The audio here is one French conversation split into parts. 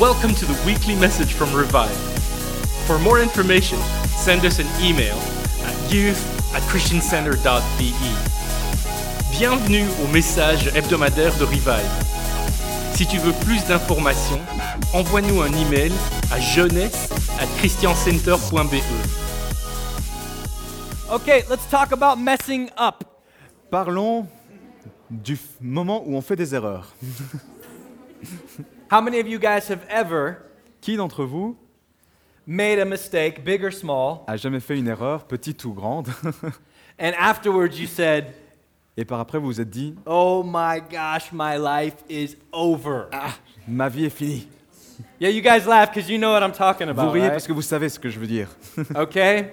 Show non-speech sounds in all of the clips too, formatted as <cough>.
Welcome to the weekly message from Revive. For more information, send us an email at youth at christiancenter.be. Bienvenue au message hebdomadaire de Revive. Si tu veux plus d'informations, envoie-nous un email à jeunesse at christiancenter.be. Okay, let's talk about messing up. Parlons du moment où on fait des erreurs. <laughs> How many of you guys have ever Qui d'entre vous made a mistake, big or small, a jamais fait une erreur, petite ou grande, and afterwards you said, et par après vous vous êtes dit Oh my gosh, my life is over? Ma vie est finie. Yeah, you guys laugh because you know what I'm talking Vous about. riez right? parce que vous savez ce que je veux dire. <laughs> okay?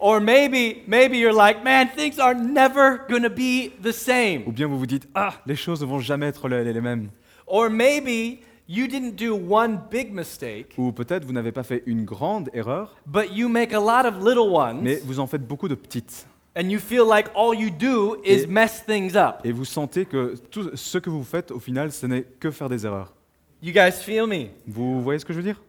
Or maybe, maybe you're like, man, things are never gonna be the Ou same. bien vous vous dites Ah, les choses ne vont jamais être les, les mêmes. Or maybe you didn't do one big mistake, Ou peut-être vous n'avez pas fait une grande erreur, but you make a lot of little ones, mais vous en faites beaucoup de petites. and you feel like all you do is Et- mess things up. Et vous sentez que tout ce que vous faites, au final, ce n'est que faire des erreurs. You guys feel me? Vous voyez ce que je veux dire?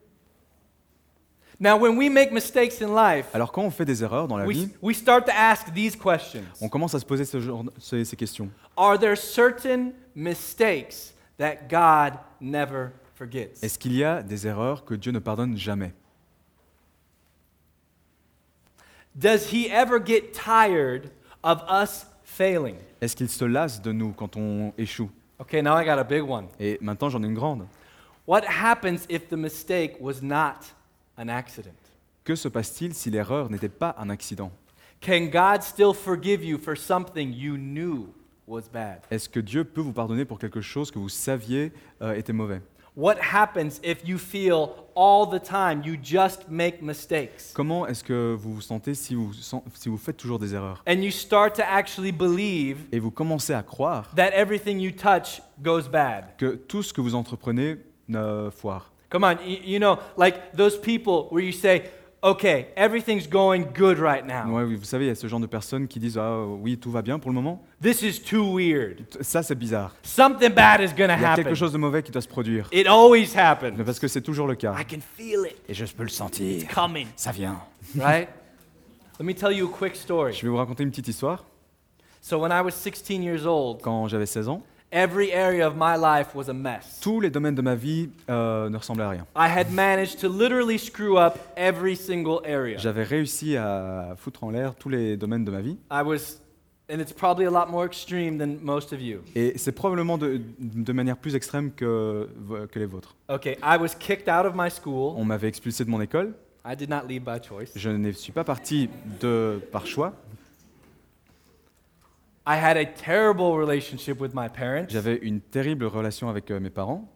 Now, when we make mistakes in life, Alors quand on fait des erreurs dans la we, vie, we start to ask these questions on commence à se poser ce genre, ces, ces questions. Are there certain mistakes that God never forgets? Est-ce qu'il y a des erreurs que Dieu ne pardonne jamais Does He ever get tired of us failing? Est-ce qu'il se lasse de nous quand on échoue Okay, now I got a big one. Et maintenant j'en ai une grande. What happens if the mistake was not an accident? Que se passe-t-il si l'erreur n'était pas un accident Can God still forgive you for something you knew? Est-ce que Dieu peut vous pardonner pour quelque chose que vous saviez euh, était mauvais? What happens if you feel all the time you just make mistakes? Comment est-ce que vous vous sentez si vous, si vous faites toujours des erreurs? And you start to actually believe Et vous commencez à croire that everything you touch goes bad. que tout ce que vous entreprenez ne foire. Come on, you, you know, like those people where you say, okay, everything's going good right now. Ouais, oui, vous savez, il y a ce genre de personnes qui disent Ah oui, tout va bien pour le moment. This is too weird. Ça, c'est bizarre. Something bad is going to Il y a happen. quelque chose de mauvais qui doit se produire. It always happens. Mais Parce que c'est toujours le cas. I can feel it Et je peux le sentir. coming, Ça vient. right? <laughs> Let me tell you a quick story. Je vais vous raconter une petite histoire. So, when I was 16 years old, Quand j'avais 16 ans, every area of my life was a mess. tous les domaines de ma vie euh, ne ressemblaient à rien. I had managed to literally screw up every single area. J'avais réussi à foutre en l'air tous les domaines de ma vie. I was, and it's probably a lot more extreme than most of you. Et c'est probablement de, de manière plus extrême que, que les vôtres. Okay, I was kicked out of my school. On m'avait expulsé de mon école. I did not leave by choice. Je ne suis pas parti de, par choix. I had a terrible relationship with my parents. J'avais une terrible relation avec euh, mes parents.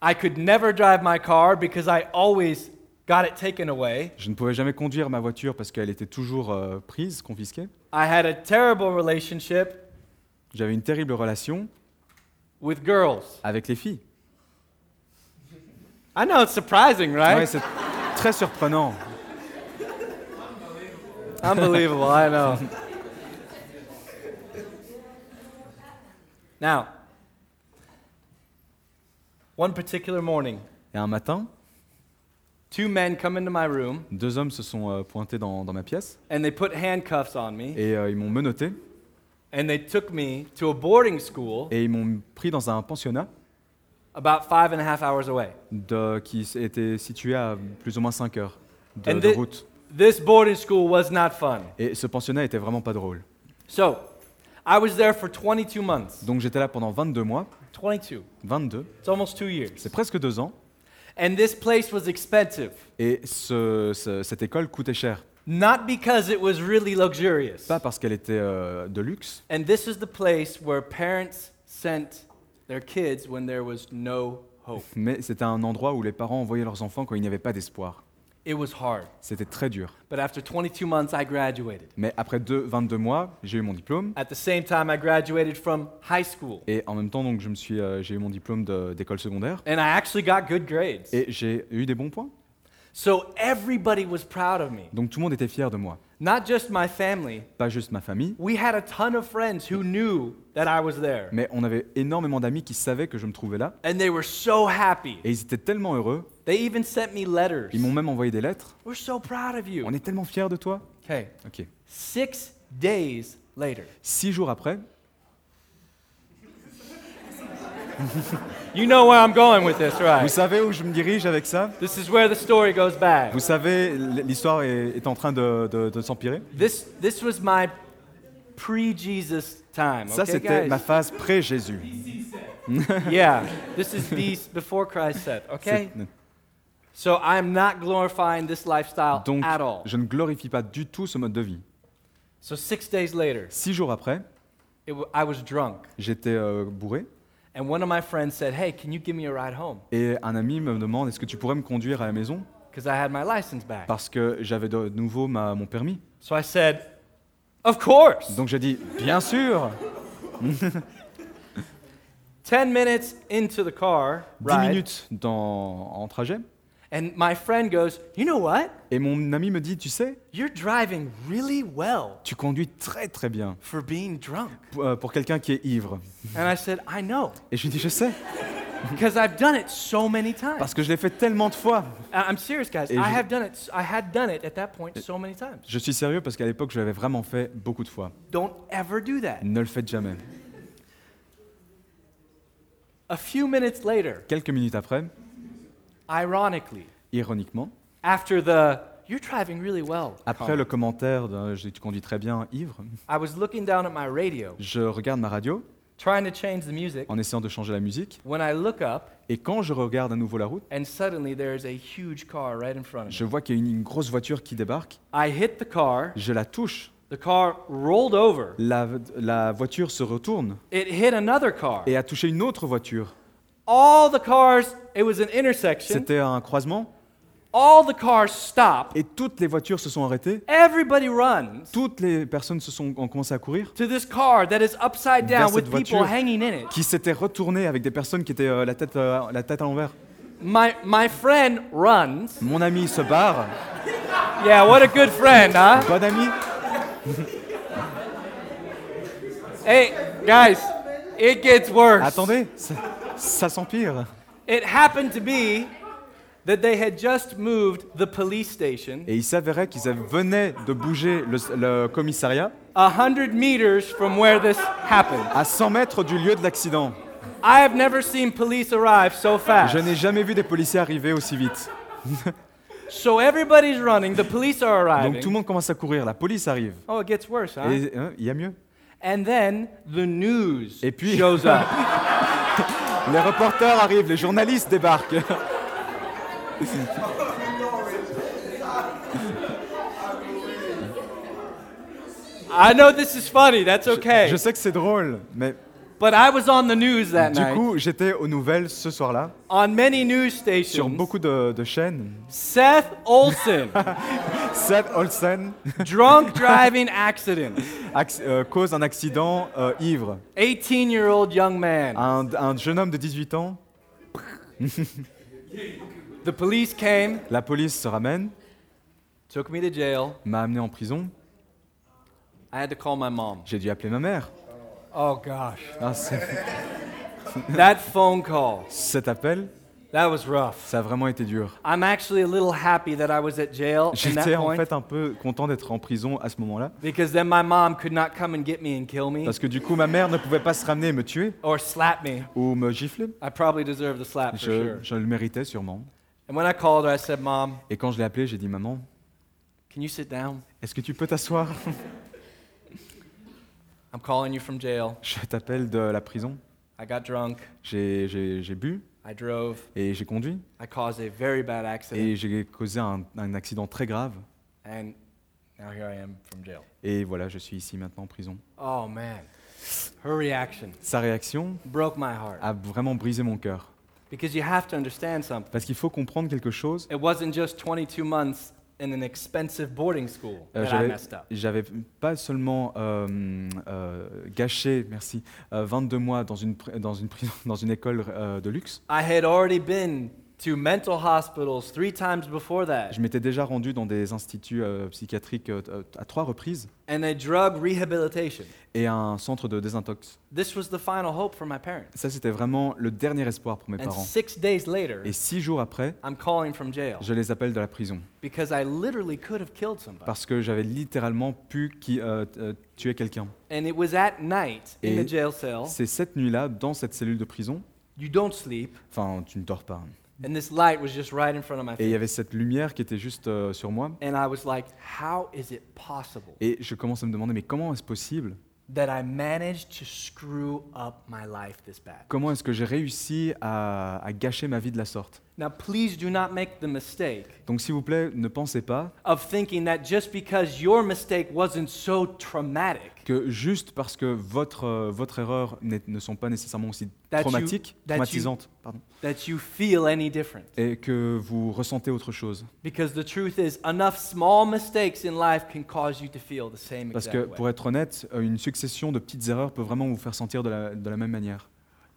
I could never drive my car because I always got it taken away. Je ne pouvais jamais conduire ma voiture parce qu'elle était toujours euh, prise, confisquée. I had a terrible relationship J'avais une terrible relation with girls. avec les filles. I know it's surprising, right? Ouais, c'est très surprenant. Unbelievable, I know. <laughs> Now, one particular morning, Et un matin, two men come into my room deux hommes se sont euh, pointés dans, dans ma pièce and they put handcuffs on me et euh, ils m'ont menotté and they took me to a boarding school et ils m'ont pris dans un pensionnat about five and a half hours away. de- qui s- était situé à plus ou moins 5 heures de, And de thi- route. This boarding school was not fun. Et ce pensionnat était vraiment pas drôle. So, I was there for 22 months. Donc j'étais là pendant 22 mois, 22. 22, It's almost two years. c'est presque deux ans, And this place was expensive. et ce- ce- cette école coûtait cher. Not because it was really luxurious. Pas parce qu'elle était euh, de luxe, And this is the place where parents sent their kids when there was no hope. mais c'était un endroit où les parents envoyaient leurs enfants quand il n'y avait pas d'espoir. It was hard. C'était très dur. But after 22 months, I graduated. Mais après deux, 22 mois, j'ai eu mon diplôme. At the same time, I graduated from high school. Et en même temps, donc, je me suis, euh, j'ai eu mon diplôme d'école secondaire. And I actually got good grades. Et j'ai eu des bons points. So everybody was proud of me. Donc tout le monde était fier de moi. Not just my family. pas juste ma famille, We had a ton of friends who knew that I was there. mais on avait énormément d'amis qui savaient que je me trouvais là. And they were so happy. Et ils étaient tellement heureux, They even sent me letters. ils m'ont même envoyé des lettres. We're so proud of you. On est tellement fiers de toi. Okay. Ok. Six days later. Six jours après, <laughs> You know where I'm going with this, vous right? savez où je me dirige avec ça? This is where the story goes back. Vous savez, l'histoire est, est en train de, de- de s'empirer? This, this was my pre Jesus time. Ça, okay, c'était guys? ma phase pré-Jésus. <laughs> yeah, this is these before Christ said, okay? So I'm not glorifying this lifestyle Donc, at all. je ne glorifie pas du tout ce mode de vie. So six days later, Six jours après, it w- I was drunk. j'étais euh, bourré And one of my friends said, Hey, can you give me a ride home? et un ami me demande est-ce que tu pourrais me conduire à la maison? Because I had my license back. parce que j'avais de nouveau ma- mon permis. So I said, Of course. Donc j'ai dit bien sûr. <laughs> 10 minutes into the car, Dix ride, minutes dans, en trajet and my friend goes, You know what? et mon ami me dit tu sais You're driving really well tu conduis très très bien for being drunk. pour, euh, pour quelqu'un qui est ivre. And I said, I know, Et je lui dis je sais <laughs> because I've done it so many times. parce que je l'ai fait tellement de fois. I- I'm serious, guys. Et I je- have done it. I had done it at that point so many times. Je suis sérieux parce qu'à l'époque je l'avais vraiment fait beaucoup de fois. Don't ever do that. Ne le faites jamais. A few minutes later, Quelques minutes après, ironically, ironiquement, after the "You're driving really well," après le commentaire de tu conduis très bien ivre, I was looking down at my radio, je regarde ma radio trying to change the music. en essayant de changer la musique When I look up, et quand je regarde à nouveau la route, and suddenly there's a huge car right in front of je me. vois qu'il y a une, une grosse voiture qui débarque, I hit the car. je la touche, The car rolled over. la, la voiture se retourne It hit another car. et a touché une autre voiture. All the cars. It was an intersection. C'était un croisement All the cars stopped. et toutes les voitures se sont arrêtées, Everybody runs toutes les personnes se sont, ont commencé à courir, to this car that is upside Vers down cette with people voiture. hanging in it. qui s'étaient retournées avec des personnes qui étaient euh, la, tête, euh, la tête à l'envers. My, my friend runs. Mon ami se barre, Yeah, what a good friend, huh? bon ami, Hey, guys, it gets worse. attendez, ça, ça s'empire. It happened to be that they had just moved the police station Et il s'avérait qu'ils venaient de bouger le, le commissariat a hundred meters from where this happened. à 100 mètres du lieu de l'accident. I have never seen police arrive so fast. Je n'ai jamais vu des policiers arriver aussi vite. <laughs> So everybody's running. The police are Donc tout le arriving. monde commence à courir, la police arrive. Oh, it gets worse? Et hein, il y a mieux. And then the news Et puis- shows <laughs> up. Les reporters arrivent, les journalistes débarquent. I know this is funny. That's okay. Je sais que c'est drôle, mais But I was on the news that du night. coup, j'étais aux nouvelles ce soir-là, on many news sur stations. beaucoup de, de chaînes. Seth Olson, <laughs> Seth Olsen drunk driving accident. acc- euh, cause un accident euh, ivre. 18 year old young man. Un, un jeune homme de 18 ans, <laughs> The police came, la police se ramène, took me to jail. m'a amené en prison. I had to call my mom. J'ai dû appeler ma mère. Oh gosh. Ah, That phone call, cet appel, that was rough. ça a vraiment été dur. I'm actually a little happy that I was at jail J'étais en fait un peu content d'être en prison à ce moment-là, because then my mom could not come and get me and kill me parce que du coup ma mère ne pouvait pas se ramener et me tuer or slap me. ou me gifler. I probably deserve the slap for Je, sure. je le méritais sûrement. And when I called her, I said, Mom, Et quand je l'ai appelé, j'ai dit maman, can you sit down? est-ce que tu peux t'asseoir? <laughs> I'm calling you from jail. Je t'appelle de la prison. I got drunk. J'ai- J'ai j'ai bu I drove. et j'ai conduit I caused a very bad accident. et j'ai causé un, un accident très grave. And now here I am from jail. Et voilà, je suis ici maintenant en prison. Oh man. Her reaction Sa réaction broke my heart. a vraiment brisé mon cœur. Because you have to understand something. Parce qu'il faut comprendre quelque chose. It wasn't just 22 months in an expensive boarding school Euh, that I J'avais messed up. j'avais pas seulement euh, euh, gâché, merci, euh, 22 mois dans une, pr- dans une, prison- <laughs> dans une école de luxe. I had already been to mental hospitals three times before that, Je m'étais déjà rendu dans des instituts euh, psychiatriques euh, à trois reprises and a drug rehabilitation. et un centre de désintox. This was the final hope for my parents. Ça, c'était vraiment le dernier espoir pour mes And parents. six days later, Et six jours après, I'm calling from jail je les appelle de la prison because I literally could have killed somebody. parce que j'avais littéralement pu qui, euh, tuer quelqu'un. And it was at night in Et the jail cell. C'est cette nuit-là, dans cette cellule de prison, You don't sleep, enfin, tu ne dors pas. And this light was just right in front of my Et il y face. avait cette lumière qui était juste euh, sur moi. And I was like, how is it possible Et je commence à me demander, mais comment est-ce possible that I managed to screw up my life this bad? Comment est-ce que j'ai réussi à, à gâcher ma vie de la sorte? Now, please do not make the mistake Donc s'il vous plaît, ne pensez pas of thinking that just because your mistake wasn't so traumatic, que juste parce que votre, euh, votre erreur ne sont pas nécessairement aussi That you- traumatiques, you- traumatisantes, pardon, that you feel any different. et que vous ressentez autre chose. Because the truth is, enough small mistakes in life can cause you to feel the same Parce que pour être honnête, euh, une succession de petites erreurs peut vraiment vous faire sentir de la, de la même manière.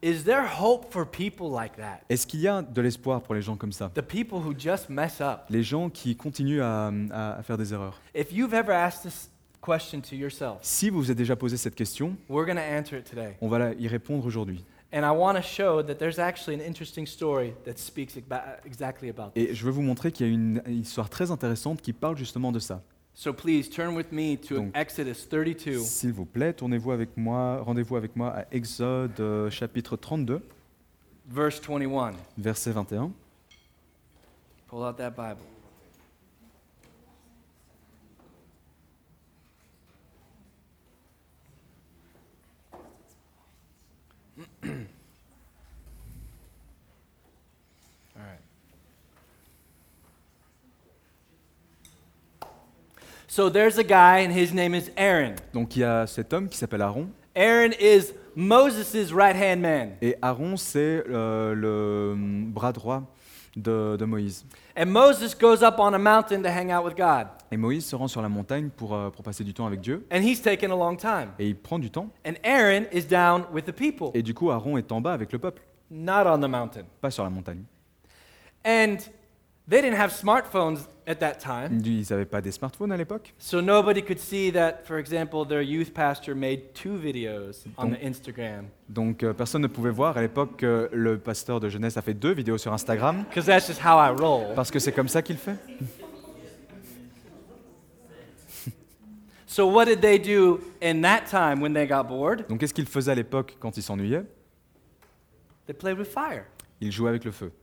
Is there hope for people like that? Est-ce qu'il y a de l'espoir pour les gens comme ça? The people who just mess up. Les gens qui continuent à, à- à faire des erreurs. If you've ever asked this question to yourself, Si vous vous êtes déjà posé cette question, we're going to answer it today. on va y répondre aujourd'hui. And I want to show that there's actually an interesting story that speaks eba- exactly about this. Et je veux vous montrer qu'il y a une histoire très intéressante qui parle justement de ça. So please turn with me to Donc, Exodus 32, S'il vous plaît, tournez-vous avec moi, rendez-vous avec moi à Exode euh, chapitre 32, verse 21. verset 21. Pull out that Bible. All right. So there's a guy, and his name is Aaron. Donc il y a cet homme qui s'appelle Aaron, Aaron is Moses' right hand man. et Aaron c'est euh, le bras droit de, de Moïse. And Moses goes up on a mountain to hang out with God. Et Moïse se rend sur la montagne pour, euh, pour passer du temps avec Dieu, And he's taking a long time. et il prend du temps, And Aaron is down with the people, et du coup Aaron est en bas avec le peuple, not on the mountain. pas sur la montagne. And they didn't have smartphones at that time. Ils n'avaient pas des smartphones à l'époque, So nobody could see that, for example, their youth pastor made two videos on Donc- the Instagram. donc euh, personne ne pouvait voir à l'époque que le pasteur de jeunesse a fait deux vidéos sur Instagram, Because that's just how I roll. parce que c'est comme ça qu'il fait. <laughs> So what did they do in that time when they got bored? Donc qu'est-ce qu'il faisait à l'époque quand il s'ennuyait They played with fire. Il jouait avec le feu.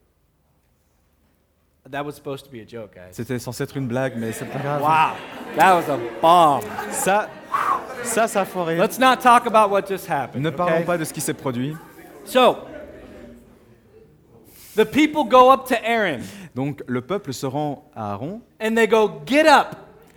That was supposed to be a joke, guys. C'était censé être une blague, mais c'est pas grave. Wow, that was a bomb. Ça, ça, ça a foiré. Let's not talk about what just happened. Ne parlons okay? pas de ce qui s'est produit. So, the people go up to Aaron Donc le peuple se rend à Aaron and they go, Get up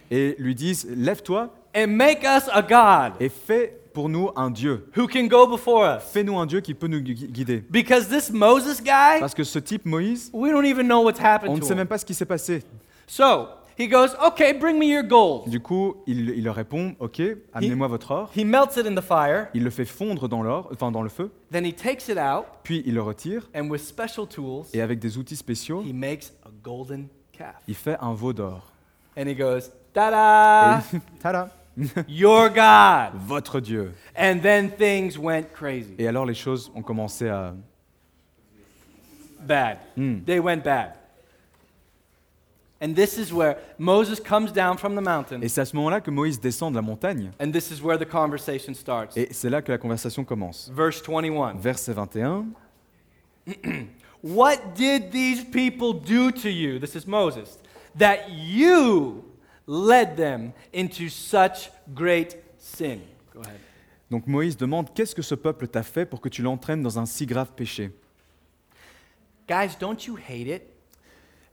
et lui disent Lève-toi and make us a God et fais pour nous un Dieu. who can go before us? Fais-nous un Dieu qui peut nous gui- guider. Because this Moses guy, Parce que ce type Moïse, we don't even know what's on happened ne to sait him. même pas ce qui s'est passé. So, he goes, Okay, bring me your gold. Du coup, il, il leur répond Ok, amenez-moi votre or. He melts it in the fire, Il le fait fondre dans l'or, enfin dans le feu, then he takes it out, puis il le retire and with special tools, et avec des outils spéciaux, he makes a golden calf. il fait un veau d'or. And he goes, Ta-da! Et <laughs> tada <laughs> Your God. Votre Dieu. And then things went crazy. Et alors les choses ont commencé à. Bad. Hmm. They went bad. And this is where Moses comes down from the mountain, Et c'est à ce moment-là que Moïse descend de la montagne. and this is where the conversation starts. Et c'est là que la conversation commence. Verse 21. Verset 21. <clears throat> What did these people do to you? This is Moses. That you led them into such great sin. Go ahead. Donc Moïse demande Qu'est-ce que ce peuple t'a fait pour que tu l'entraînes dans un si grave péché? Guys, don't you hate it?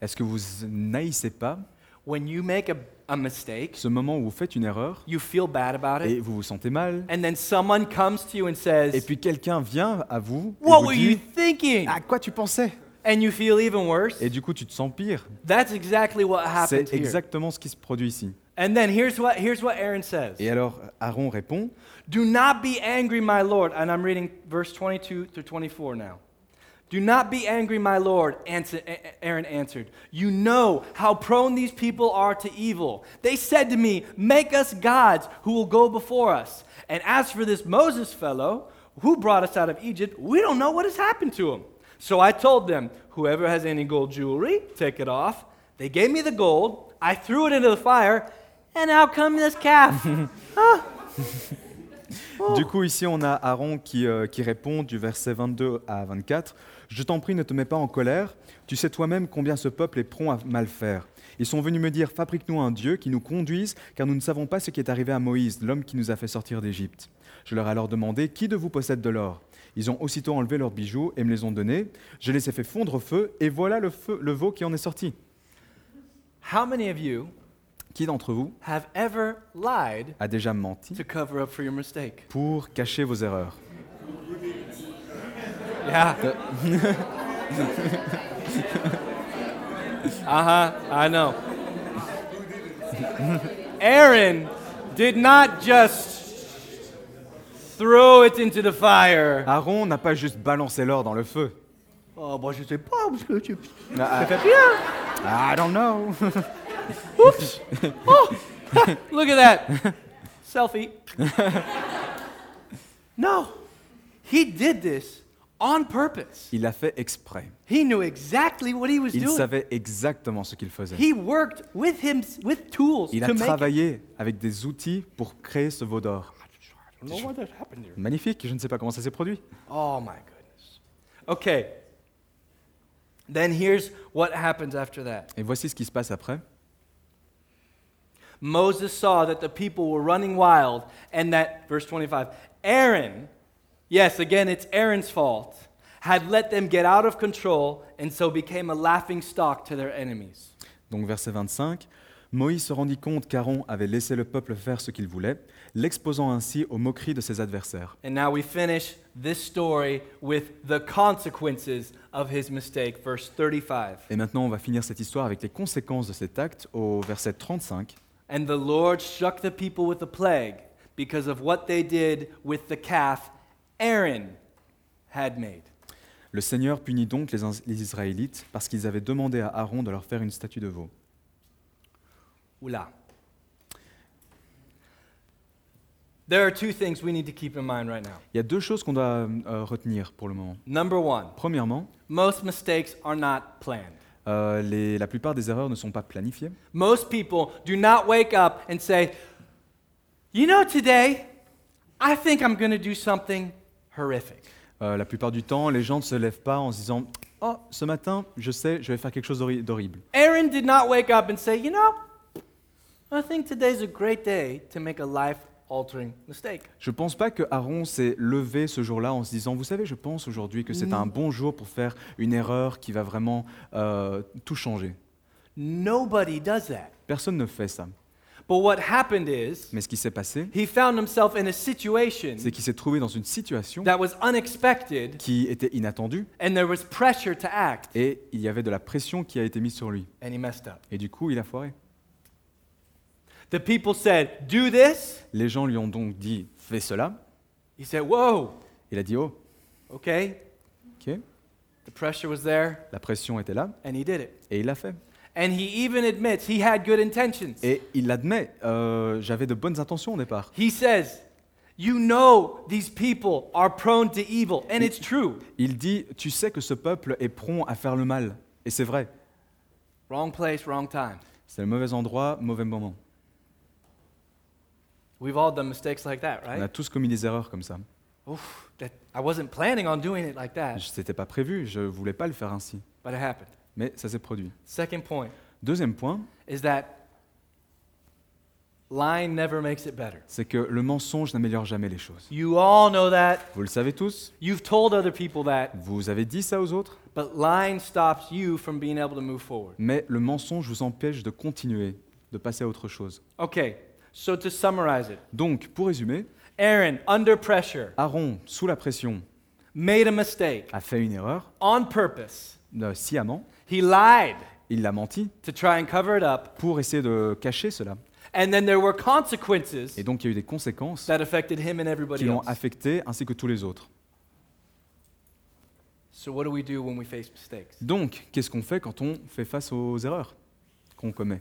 Est-ce que vous n'haïssez pas when you make a, a mistake, ce moment où vous faites une erreur you feel bad about et it, vous vous sentez mal and then someone comes to you and says, et puis quelqu'un vient à vous et What vous were you dit thinking? À quoi tu pensais? And you feel even worse. Et du coup tu te sens pire. That's exactly what happened C'est here. exactement ce qui se produit ici. And then here's what, here's what Aaron says Et alors Aaron répond Do not be angry, my Lord. And I'm reading verse 22 to 24 now. Do not be angry, my lord, answer- Aaron answered. You know how prone these people are to evil. They said to me, Make us gods who will go before us. And as for this Moses fellow who brought us out of Egypt, we don't know what has happened to him. So I told them, Whoever has any gold jewelry, take it off. They gave me the gold. I threw it into the fire, and out come this calf. <laughs> <laughs> Du coup, ici, on a Aaron qui, euh, qui répond du verset 22 à 24. Je t'en prie, ne te mets pas en colère. Tu sais toi-même combien ce peuple est prompt à mal faire. Ils sont venus me dire, fabrique-nous un Dieu qui nous conduise, car nous ne savons pas ce qui est arrivé à Moïse, l'homme qui nous a fait sortir d'Égypte. Je leur ai alors demandé, qui de vous possède de l'or? Ils ont aussitôt enlevé leurs bijoux et me les ont donnés. Je les ai fait fondre au feu, et voilà le, feu, le veau qui en est sorti. How many of you Qui d'entre vous have ever lied a déjà menti to cover up for your mistake? pour cacher vos erreurs? Yeah. <laughs> uh huh. I know. Aaron did not just throw it into the fire. Aaron n'a pas juste balancé l'or dans le feu. Oh, bon, je sais pas, parce que tu. Ah, Ça fait bien. I don't know. <laughs> Oops. Oh, <laughs> look at that. Selfie. <laughs> no, he did this on purpose. Il l'a fait exprès. He knew exactly what he was Il doing. savait exactement ce qu'il faisait. He worked with him with tools Il a to make. travaillé avec des outils pour créer ce veau d'or. Magnifique, je ne sais pas comment ça s'est produit. Oh my goodness. Okay. Then here's what happens after that. Et voici ce qui se passe après. Moses saw that the people were running wild, and that, verse 25, Aaron, yes, again, it's Aaron's fault, had let them get out of control, and so became a laughing stock to their enemies. Donc verset 25. Moïse se rendit compte qu'Aaron avait laissé le peuple faire ce qu'il voulait, l'exposant ainsi aux moqueries de ses adversaires. And now we finish this story with the consequences of his mistake, verse 35. Et maintenant, on va finir cette histoire avec les conséquences de cet acte au verset 35. And the Lord struck the people with a plague because of what they did with the calf Aaron had made. Le Seigneur punit donc les, les Israélites parce qu'ils avaient demandé à Aaron de leur faire une statue de veau. Oula. There are two things we need to keep in mind right now. Il y a deux choses qu'on doit euh, retenir pour le moment. Number one, Premièrement, most mistakes are not planned. euh, les- la plupart des erreurs ne sont pas planifiées. Most people do not wake up and say, You know, today, I think I'm going to do something horrific. Euh, la plupart du temps, les gens ne se lèvent pas en se disant Oh, ce matin, je sais, je vais faire quelque chose d'horri- d'horrible. Aaron did not wake up and say, You know, I think today's a great day to make a life. Je ne pense pas que Aaron s'est levé ce jour-là en se disant Vous savez, je pense aujourd'hui que c'est un bon jour pour faire une erreur qui va vraiment euh, tout changer. Nobody does that. Personne ne fait ça. But what happened is, Mais ce qui s'est passé, he found himself in a situation c'est qu'il s'est trouvé dans une situation that was unexpected, qui était inattendue and there was pressure to act, et il y avait de la pression qui a été mise sur lui. and he messed up. Et du coup, il a foiré. The people said, Do this. Les gens lui ont donc dit Fais cela. He said, Whoa, Il a dit Oh, okay. ok. The pressure was there, La pression était là and he did it. et il l'a fait. And he even admits he had good intentions. Et il l'admet euh, J'avais de bonnes intentions au départ. He says, You know these people are prone to evil, and it's true. Il dit Tu sais que ce peuple est prompt à faire le mal. Et c'est vrai. Wrong place, wrong time. C'est le mauvais endroit, mauvais moment. We've all done mistakes like that, On a right? tous commis des erreurs comme ça. Oof, that, I wasn't planning on doing it like that, Ce n'était pas prévu, je ne voulais pas le faire ainsi. but it happened. Mais ça s'est produit. Second point Deuxième point, is that lying never makes it better. c'est que le mensonge n'améliore jamais les choses. You all know that. Vous le savez tous, You've told other people that, vous avez dit ça aux autres, but lying stops you from being able to move forward. mais le mensonge vous empêche de continuer, de passer à autre chose. Okay, so to summarize it, Donc, pour résumer, Aaron, under pressure, Aaron, sous la pression, made a mistake a fait une erreur, on purpose. euh, sciemment, He lied il a menti to try and cover it up, pour essayer de cacher cela. and then there were consequences Et donc, il y a eu des conséquences that affected him and everybody qui l'ont else. affecté, ainsi que tous les autres. So, what do we do when we face mistakes? Donc, qu'est-ce qu'on fait quand on fait face aux erreurs qu'on commet?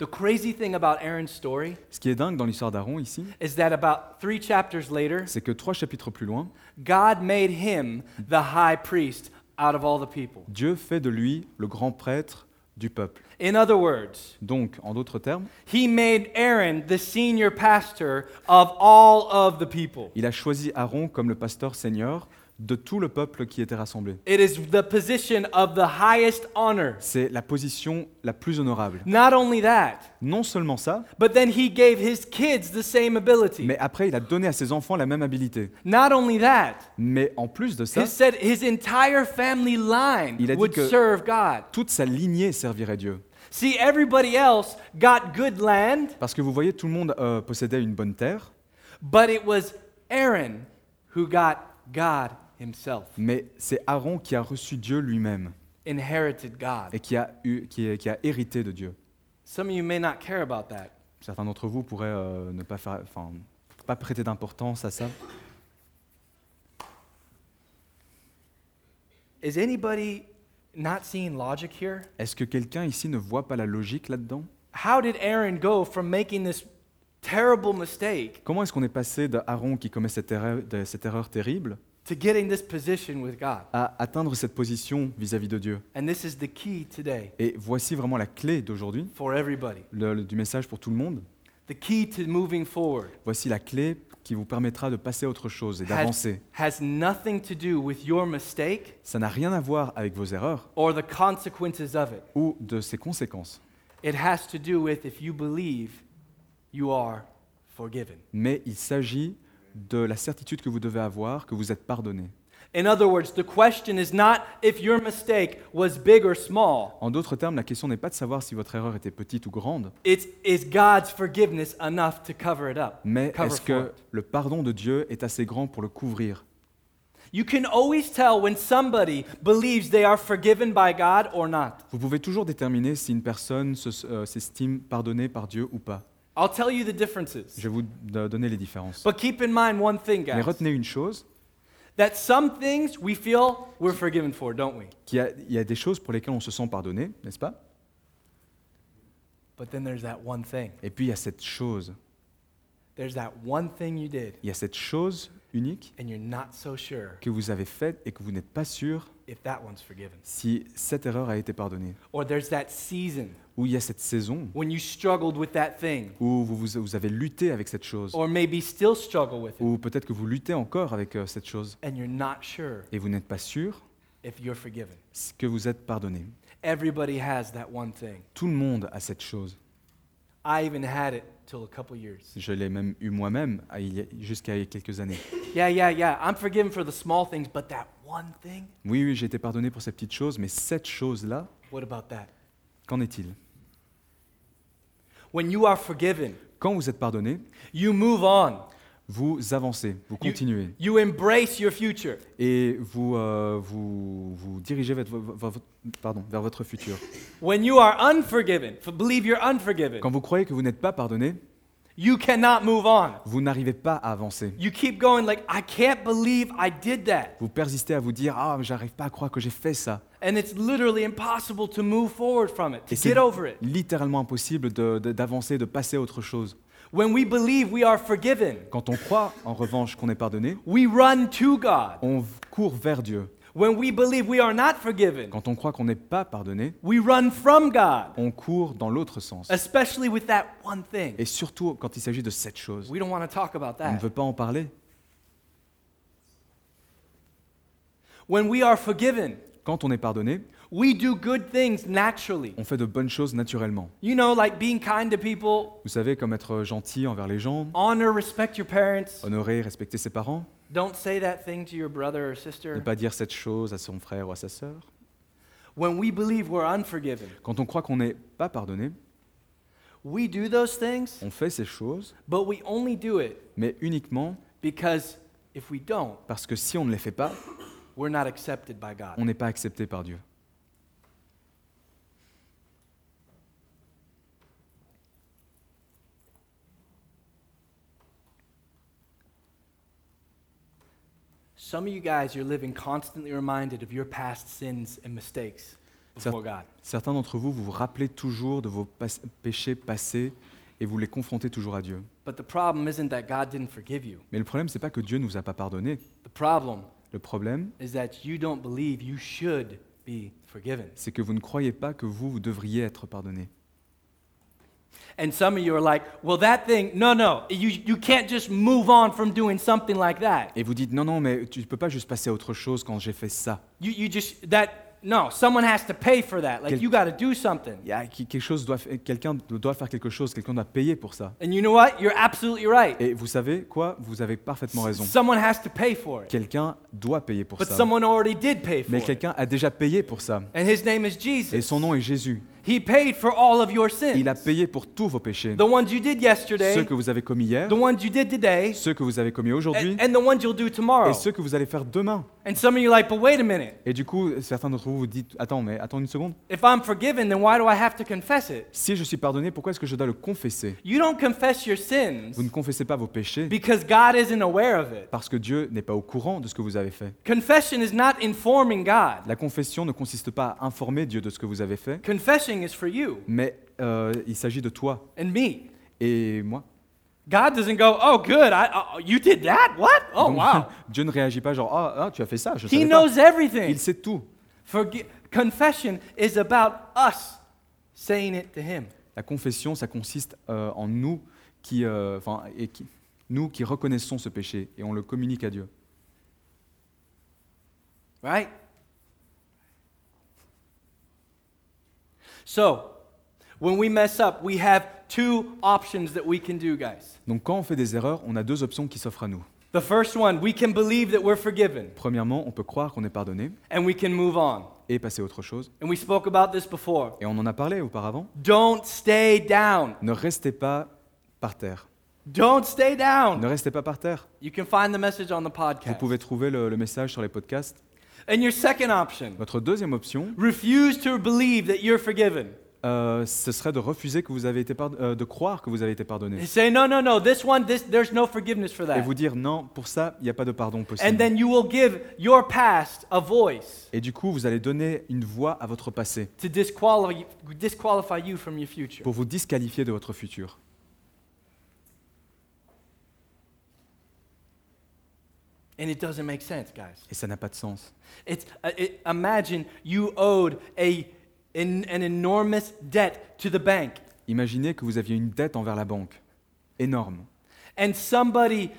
The crazy thing about Aaron's story Ce qui est dingue dans l'histoire d'Aaron ici, is that about three chapters later, c'est que trois chapitres plus loin, God made him the high priest out of all the people. Dieu fait de lui le grand prêtre du peuple. In other words, Donc, en d'autres termes, he made Aaron the senior pastor of all of the people. il a choisi Aaron comme le pasteur seigneur de tout le peuple qui était rassemblé. It is the position of the highest honor. C'est la position la plus honorable. Not only that, Non seulement ça, but then he gave his kids the same ability. mais après il a donné à ses enfants la même habilité. Not only that, Mais en plus de ça, he said his entire family line Il a dit would que- serve God. toute sa lignée servirait Dieu. See, everybody else got good land, Parce que vous voyez, tout le monde euh, possédait une bonne terre, but it was Aaron who got God himself, mais c'est Aaron qui a reçu Dieu lui-même inherited God. et qui a, eu, qui, est- qui a hérité de Dieu. Some of you may not care about that. Certains d'entre vous pourraient euh, ne pas, faire, enfin, pas prêter d'importance à ça. Is anybody not seeing logic here? Est-ce que quelqu'un ici ne voit pas la logique là-dedans? How did Aaron go from making this terrible mistake Comment est-ce qu'on est passé d'Aaron qui commet cette erreur, de- cette erreur terrible to getting this position with God? à atteindre cette position vis-à-vis de Dieu And this is the key today Et voici vraiment la clé d'aujourd'hui, for everybody. le- le- du message pour tout le monde. The key to moving forward Voici la clé qui vous permettra de passer à autre chose et has, d'avancer. has nothing to do with your mistake Ça n'a rien à voir avec vos erreurs or the consequences of it. ou de ses conséquences, It has to do with if you believe you are forgiven. mais il s'agit de la certitude que vous devez avoir que vous êtes pardonné. In other words, the question is not if your mistake was big or small. En d'autres termes, la question n'est pas de savoir si votre erreur était petite ou grande, It's is God's forgiveness enough to cover it up? mais est-ce que le pardon de Dieu est assez grand pour le couvrir? You can always tell when somebody believes they are forgiven by God or not. Vous pouvez toujours déterminer si une personne euh, s'estime pardonnée par Dieu ou pas. I'll tell you the differences. Je vais vous do- donner les différences. But keep in mind one thing, Mais retenez une chose, That some things we feel we're forgiven for, don't we? qu'il y a, il y a des choses pour lesquelles on se sent pardonné, n'est-ce pas? But then there's that one thing. Et puis il y a cette chose, There's that one thing you did, il y a cette chose unique and you're not so sure que vous avez faite et que vous n'êtes pas sûr if that one's forgiven. si cette erreur a été pardonnée. Or there's that season Ou il y a cette saison when you struggled with that thing, où vous, vous- vous avez lutté avec cette chose. or maybe still struggle with it, Ou peut-être que vous luttez encore avec euh, cette chose and you're not sure et vous n'êtes pas sûr if you're forgiven. que vous êtes pardonné. Everybody has that one thing. Tout le monde a cette chose. I even had it Je l'ai même eu moi-même jusqu'à il y a quelques années. Yeah, yeah, yeah. I'm forgiven for the small things, but that one thing, Oui, oui, j'ai été pardonné pour ces petites choses, mais cette chose-là, what about that? qu'en est-il? When you are forgiven, Quand vous êtes pardonné, you move on. Vous avancez, vous You- continuez You embrace your future. et vous, euh, vous, vous dirigez vers, vo- pardon, vers votre futur. When you are unforgiven, believe you're unforgiven, Quand vous croyez que vous n'êtes pas pardonné, you cannot move on. vous n'arrivez pas à avancer. You keep going like, I can't believe I did that. Vous persistez à vous dire Ah, mais j'arrive pas à croire que j'ai fait ça. And it's literally impossible to move forward from it, to Et c'est get over it. littéralement impossible de- de- d'avancer, de, passer à autre chose. When we believe we are forgiven, Quand on croit, en revanche, qu'on est pardonné, we run to God. on court vers Dieu. When we believe we are not forgiven, Quand on croit qu'on n'est pas pardonné, we run from God, on court dans l'autre sens. especially with that one thing. Et surtout quand il s'agit de cette chose. We don't want to talk about On ne that. veut pas en parler. When we are forgiven, Quand on est pardonné, we do good things naturally. on fait de bonnes choses naturellement. You know, like being kind to people, Vous savez, comme être gentil envers les gens, honor, respect your parents. honorer, respecter ses parents, Don't say that thing to your brother or sister. ne pas dire cette chose à son frère ou à sa sœur. When we believe we're unforgiven, Quand on croit qu'on n'est pas pardonné, we do those things, on fait ces choses, but we only do it mais uniquement because if we don't, parce que si on ne les fait pas, we're not accepted by God. on n'est pas accepté par Dieu. Some of you guys, you're living constantly reminded of your past sins and mistakes before God. Certains d'entre vous, vous vous rappelez toujours de vos péchés passés et vous les confrontez toujours à Dieu. But the problem isn't that God didn't forgive you. Mais le problème, c'est pas que Dieu ne vous a pas pardonné. The problem Le problème, is that you don't believe you should be forgiven. c'est que vous ne croyez pas que vous, vous devriez être pardonné. And some of you are like, well, that thing, no, no, you, you can't just move on from doing something like that. Et vous dites non, non, mais tu ne peux pas juste passer à autre chose quand j'ai fait ça. You, you just, that, no, someone has to pay for that. Like, Quel- you got to do something. Il y a qui- quelque chose doit, fa- quelqu'un doit faire quelque chose, quelqu'un doit payer pour ça. And you know what? You're absolutely right. Et vous savez quoi? Vous avez parfaitement raison. Someone has to pay for it. Quelqu'un doit payer pour But ça. someone already did pay for Mais it. quelqu'un a déjà payé pour ça. And his name is Et Jesus. son nom est Jésus. He paid for all of your Il a payé pour tous vos péchés. The ones you did Ceux yesterday, que vous avez commis hier, the ones you did today, ceux que vous avez commis aujourd'hui, and, and the ones you'll do tomorrow. et ceux que vous allez faire demain. And some of you are like, but wait a minute. Et du coup, certains d'entre vous vous dites, attends, mais attends une seconde. If I'm forgiven, then why do I have to confess it? Si je suis pardonné, pourquoi est-ce que je dois le confesser? You don't confess your sins Vous ne confessez pas vos péchés because God isn't aware of it. parce que Dieu n'est pas au courant de ce que vous avez fait. Confession is not informing God. La confession ne consiste pas à informer Dieu de ce que vous avez fait, Confessing is for you mais euh, il s'agit de toi and me. et moi. God doesn't go, oh, good, I, oh, you did that? What? Oh, Donc, wow. <laughs> Dieu ne réagit pas genre, ah, ah, tu as fait ça, je He savais pas. knows everything. Il sait tout. Forgi- confession is about us saying it to Him. La confession, ça consiste euh, en nous qui, euh, et qui, nous qui reconnaissons ce péché et on le communique à Dieu. Right? So, when we mess up, we have two options that we can do, guys. Donc quand on fait des erreurs, on a deux options qui s'offrent à nous. The first one, we can believe that we're forgiven Premièrement, on peut croire qu'on est pardonné and we can move on. et passer à autre chose. And we spoke about this before. Et on en a parlé auparavant. Don't stay down. Ne restez pas par terre. Don't stay down. Ne restez pas par terre. You can find the message on the Vous podcast. pouvez trouver le, le message sur les podcasts. And your second option, Votre deuxième option, refuse to believe that you're forgiven. Euh, ce serait de refuser que vous avez été euh, de croire que vous avez été pardonné. And say, no, no, no, this one, this, there's no forgiveness for Et that. vous dire non, pour ça, il n'y a pas de pardon And possible. then you will give your past a voice Et du coup, vous allez donner une voix à votre passé to disqualify, disqualify you from your future. pour vous disqualifier de votre futur. And it doesn't make sense, guys. Et ça n'a pas de sens. It's, uh, it, imagine you owed a, an, an enormous debt to the bank, Imaginez que vous aviez une dette envers la banque, énorme, and somebody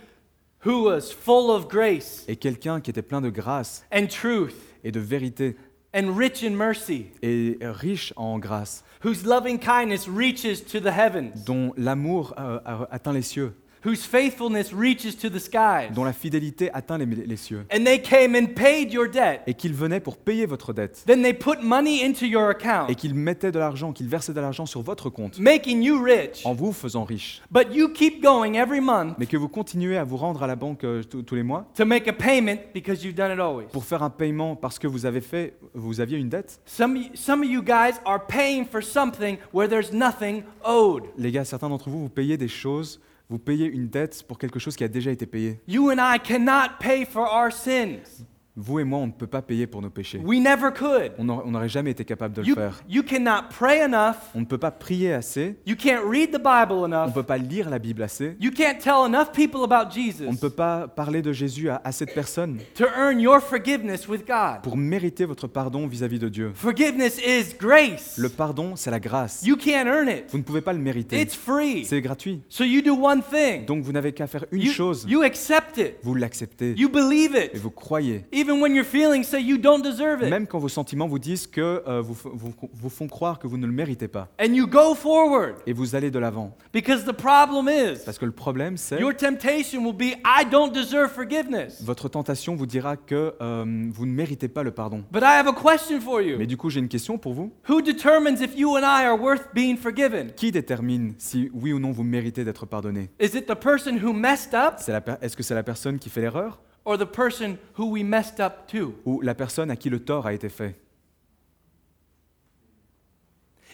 who was full of grace et quelqu'un qui était plein de grâce and truth et de vérité. and rich in mercy, et riche en grâce, whose loving kindness reaches to the heavens, dont l'amour euh, atteint les cieux, whose faithfulness reaches to the skies. dont la fidélité atteint les, les cieux, And they came and paid your debt. et qu'il venait pour payer votre dette, Then they put money into your account, et qu'il mettait de l'argent, qu'il versait de l'argent sur votre compte, making you rich. en vous faisant riche, But you keep going every month mais que vous continuez à vous rendre à la banque euh, tous les mois to make a payment because you've done it always. pour faire un paiement parce que vous avez fait, vous aviez une dette. Some of, you, some of you guys are paying for something where there's nothing owed. Les gars, certains d'entre vous, vous payez des choses, vous payez une dette pour quelque chose qui a déjà été payé. You and I cannot pay for our sins. Vous et moi, on ne peut pas payer pour nos péchés. We never could. On n'aurait jamais été capable de le You, faire. you cannot pray enough. On ne peut pas prier assez, You can't read the Bible on ne enough. peut pas lire la Bible assez, You can't tell enough people about Jesus on ne peut pas parler de Jésus à assez de personnes to earn your forgiveness with God. pour mériter votre pardon vis-à-vis de Dieu. Forgiveness is grace. Le pardon, c'est la grâce. You can't earn it. Vous ne pouvez pas le mériter. It's free. C'est gratuit. So you do one thing. Donc vous n'avez qu'à faire une You, chose. you accept it. Vous l'acceptez You believe et it. vous croyez. Even when your feelings say you don't deserve it. Même quand vos sentiments vous disent que euh, vous, f- vous, vous font croire que vous ne le méritez pas. And you go forward. Et vous allez de l'avant. Because the problem is Parce que le problème, c'est your temptation will be I don't deserve forgiveness. votre tentation vous dira que euh, vous ne méritez pas le pardon. But I have a question for Mais you. du coup, j'ai une question pour vous. Who determines if you and I are worth being forgiven? Qui détermine si oui ou non vous méritez d'être pardonné? Is it the person who messed up? Est-ce que c'est la personne qui fait l'erreur? Or the person who we messed up to? ou la personne à qui le tort a été fait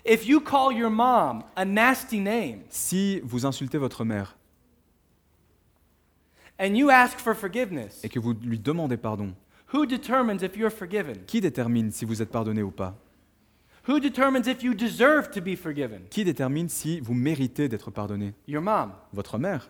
If you call your mom a nasty name Si vous insultez votre mère and you ask for forgiveness, et que vous lui demandez pardon, who determines if you're forgiven? qui détermine si vous êtes pardonné ou pas? Who determines if you deserve to be forgiven? Qui détermine si vous méritez d'être pardonné? Your mom. Votre mère.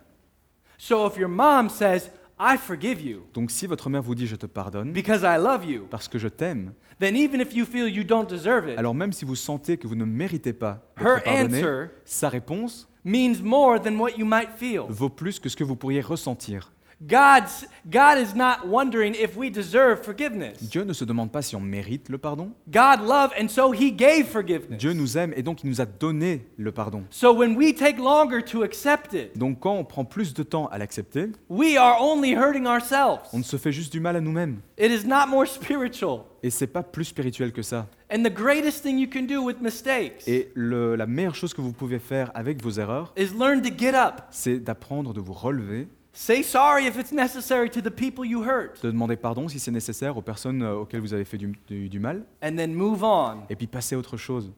So if your mom says, I forgive you Donc si votre mère vous dit je te pardonne because I love you, parce que je t'aime, then even if you feel you don't deserve it, alors même si vous sentez que vous ne méritez pas d'être pardonné, sa réponse means more than what you might feel. vaut plus que ce que vous pourriez ressentir. God's, God is not wondering if we deserve forgiveness. Dieu ne se demande pas si on mérite le pardon. God loved, and so He gave forgiveness. Dieu nous aime et donc il nous a donné le pardon. So when we take longer to accept it, Donc quand on prend plus de temps à l'accepter, we are only hurting ourselves. on se fait juste du mal à nous-mêmes. It is not more spiritual. Et c'est pas plus spirituel que ça. And the greatest thing you can do with mistakes Et le- la meilleure chose que vous pouvez faire avec vos erreurs, is learn to get up. c'est d'apprendre de vous relever, Say sorry if it's necessary to the people you hurt, de demander pardon si c'est nécessaire aux personnes euh, auxquelles vous avez fait du, du- du mal, and then move on et puis passer à autre chose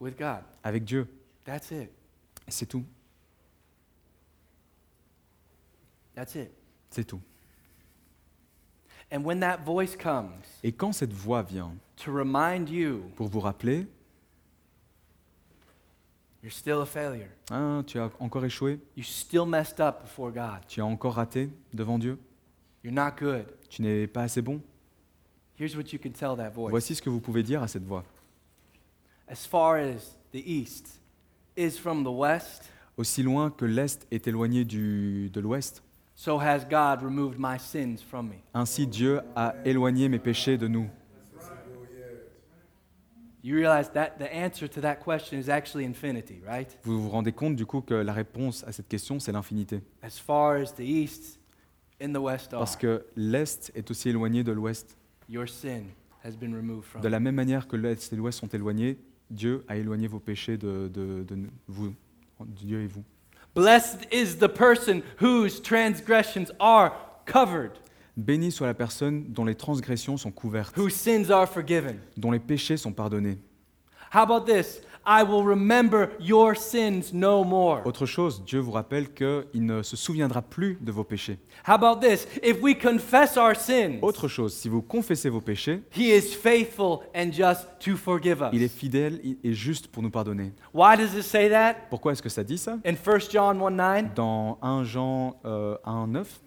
with God. avec Dieu. That's it. Et c'est tout. That's it. C'est tout. And when that voice comes Et quand cette voix vient to remind you pour vous rappeler, you're still a failure, ah, tu as encore échoué, you still messed up before God, tu as encore raté devant Dieu, you're not good, tu n'es pas assez bon, here's what you can tell that voice. voici ce que vous pouvez dire à cette voix. As far as the east is from the west, Aussi loin que l'Est est éloigné du, de l'Ouest, so has God removed my sins from me. ainsi Dieu a éloigné mes péchés de nous. You realize that the answer to that question is actually infinity, right? Vous vous rendez compte du coup que la réponse à cette question, c'est l'infinité. As far as the east and the west are, Parce que l'Est est aussi éloigné de l'Ouest. your sin has been removed from De you. la même manière que l'Est et l'Ouest sont éloignés, Dieu a éloigné vos péchés de, de- de vous, Dieu et vous. Blessed is the person whose transgressions are covered, Béni soit la personne dont les transgressions sont couvertes, whose sins are forgiven. dont les péchés sont pardonnés. How about this? I will remember your sins no more. Autre chose, Dieu vous rappelle qu'il ne se souviendra plus de vos péchés. How about this? If we confess our sins, Autre chose, si vous confessez vos péchés, he is faithful and just to forgive us. il est fidèle et juste pour nous pardonner. Why does it say that? Pourquoi est-ce que ça dit ça? In 1 John 1 9? Dans 1 Jean euh, 1, 9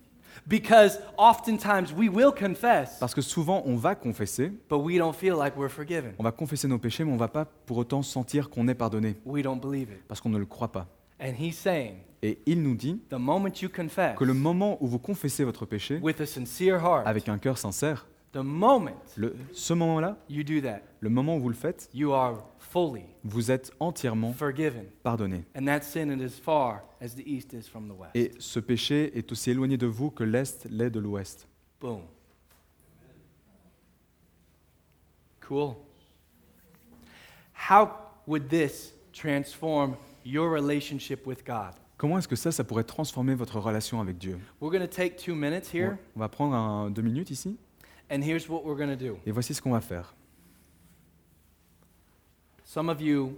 Because oftentimes we will confess, Parce que souvent on va confesser, but we don't feel like we're forgiven. on va confesser nos péchés, mais on ne va pas pour autant sentir qu'on est pardonné, We don't believe it. parce qu'on ne le croit pas. And he's saying, Et il nous dit the moment you confess que le moment où vous confessez votre péché, with a sincere heart, avec un cœur sincère, the moment le- ce moment-là, you do that, le moment où vous le faites, you are fully vous êtes entièrement forgiven. pardonné. And that sin is as far as the east is from the west. Et ce péché est aussi éloigné de vous que l'Est l'est de l'Ouest. Boom. Cool. How would this transform your relationship with God? Comment est-ce que ça, ça pourrait transformer votre relation avec Dieu? We're going to take two here, on va prendre un- deux minutes ici, and here's what we're going to do. et voici ce qu'on va faire. Some of you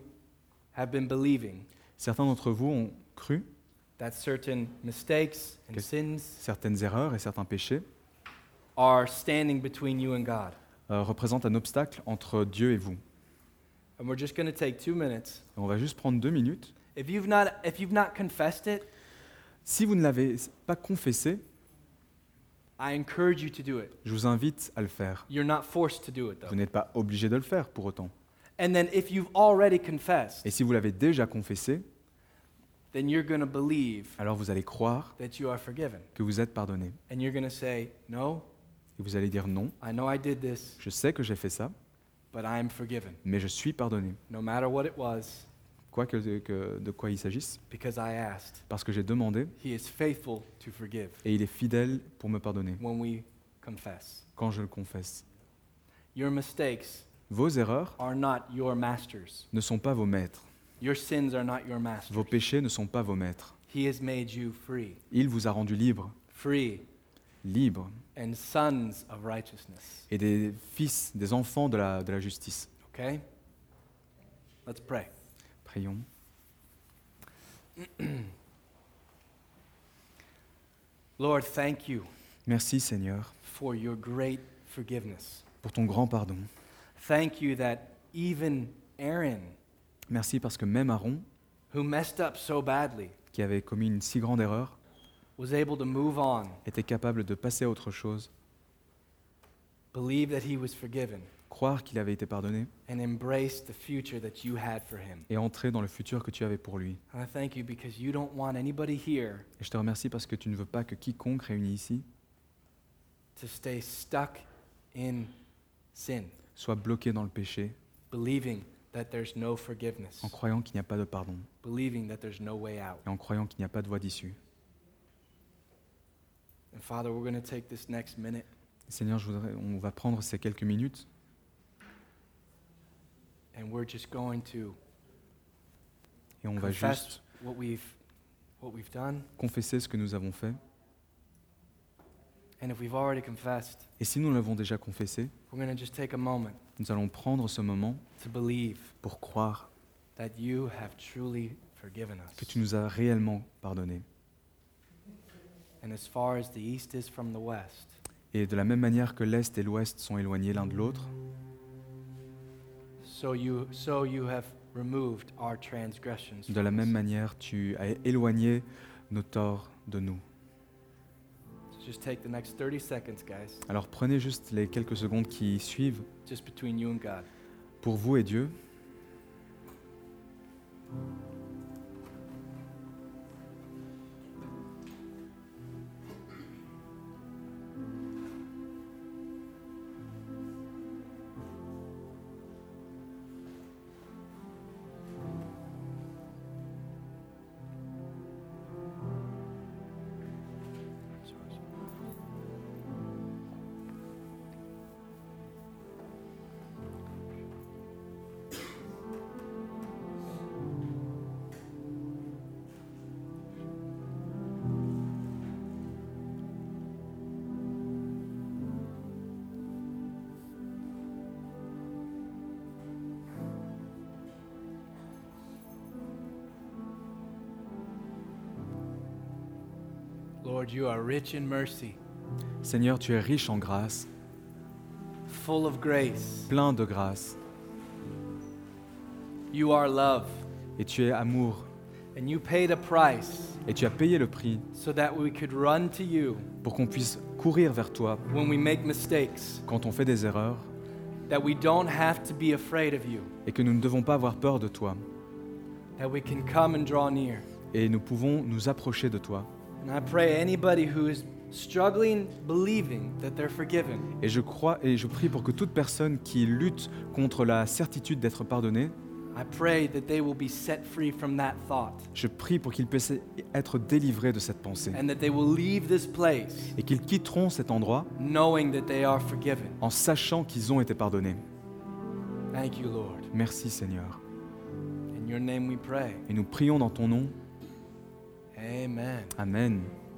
have been believing Certains d'entre vous ont cru that certain mistakes and Okay. sins certaines erreurs et certains péchés are standing between you and God. euh, représentent un obstacle entre Dieu et vous. And we're just going to take two minutes. Et on va juste prendre deux minutes. If you've not, if you've not confessed it, Si vous ne l'avez pas confessé, I encourage you to do it. je vous invite à le faire. You're not forced to do it, Vous though. n'êtes pas obligé de le faire pour autant. And then if you've already confessed, Et si vous l'avez déjà confessé, then you're going to believe alors vous allez croire that you are forgiven. que vous êtes pardonné. And you're going to say, No, Et vous allez dire non, I know I did this, je sais que j'ai fait ça, but I am forgiven. mais je suis pardonné. No matter what it was, Quoi que, que- de quoi il s'agisse, because I asked. parce que j'ai demandé, He is faithful to forgive et il est fidèle pour me pardonner when we confess. quand je le confesse. Your mistakes Vos erreurs are not your masters. ne sont pas vos maîtres. Your sins are not your masters. Vos péchés ne sont pas vos maîtres. He has made you free, Il vous a rendu libre, free libre, and sons of righteousness. et des fils, des enfants de la, de la justice. Okay? Let's pray. Prions. <clears throat> Lord, thank you Merci Seigneur for your great forgiveness. pour ton grand pardon. Thank you that even Aaron, Merci parce que même Aaron, who messed up so badly, qui avait commis une si grande erreur, was able to move on, était capable de passer à autre chose, believe that he was forgiven, croire qu'il avait été pardonné and embrace the future that you had for him. et entrer dans le futur que tu avais pour lui. And I thank you because you don't want anybody here Et je te remercie parce que tu ne veux pas que quiconque réuni ici to stay stuck in sin, soit bloqué dans le péché believing that there's no forgiveness, en croyant qu'il n'y a pas de pardon believing that there's no way out. et en croyant qu'il n'y a pas de voie d'issue. And Father, we're going to take this next minute Seigneur, je voudrais, on va prendre ces quelques minutes and we're just going to et on va confess juste what we've what we've done. confesser ce que nous avons fait. And if we've already confessed, Et si nous l'avons déjà confessé, we're going to just take a moment nous allons prendre ce moment to believe pour croire that you have truly forgiven que us. tu nous as réellement pardonné. And as far as the east is from the west, Et de la même manière que l'Est et l'Ouest sont éloignés l'un de l'autre, so you so you have removed our transgressions. de la même manière tu as éloigné nos torts de nous. So just take the next 30 seconds, guys, Alors prenez juste les quelques secondes qui suivent just between you and God. pour vous et Dieu. Lord, you are rich in mercy, Seigneur, tu es riche en grâce, full of grace. plein de grâce, You are love, et tu es amour, and you paid a price et tu as payé le prix so that we could run to you pour qu'on puisse courir vers toi when we make mistakes, quand on fait des erreurs, that we don't have to be afraid of you, et que nous ne devons pas avoir peur de toi, that we can come and draw near. et nous pouvons nous approcher de toi. And I pray anybody who is struggling believing that they're forgiven, Et je crois et je prie pour que toute personne qui lutte contre la certitude d'être pardonnée, I pray that they will be set free from that thought je prie pour qu'ils puissent être délivrés de cette pensée and that they will leave this place et qu'ils quitteront cet endroit knowing that they are forgiven. en sachant qu'ils ont été pardonnés. Thank you, Lord. Merci Seigneur. In your name we pray. Et nous prions dans ton nom. Amen. Amen.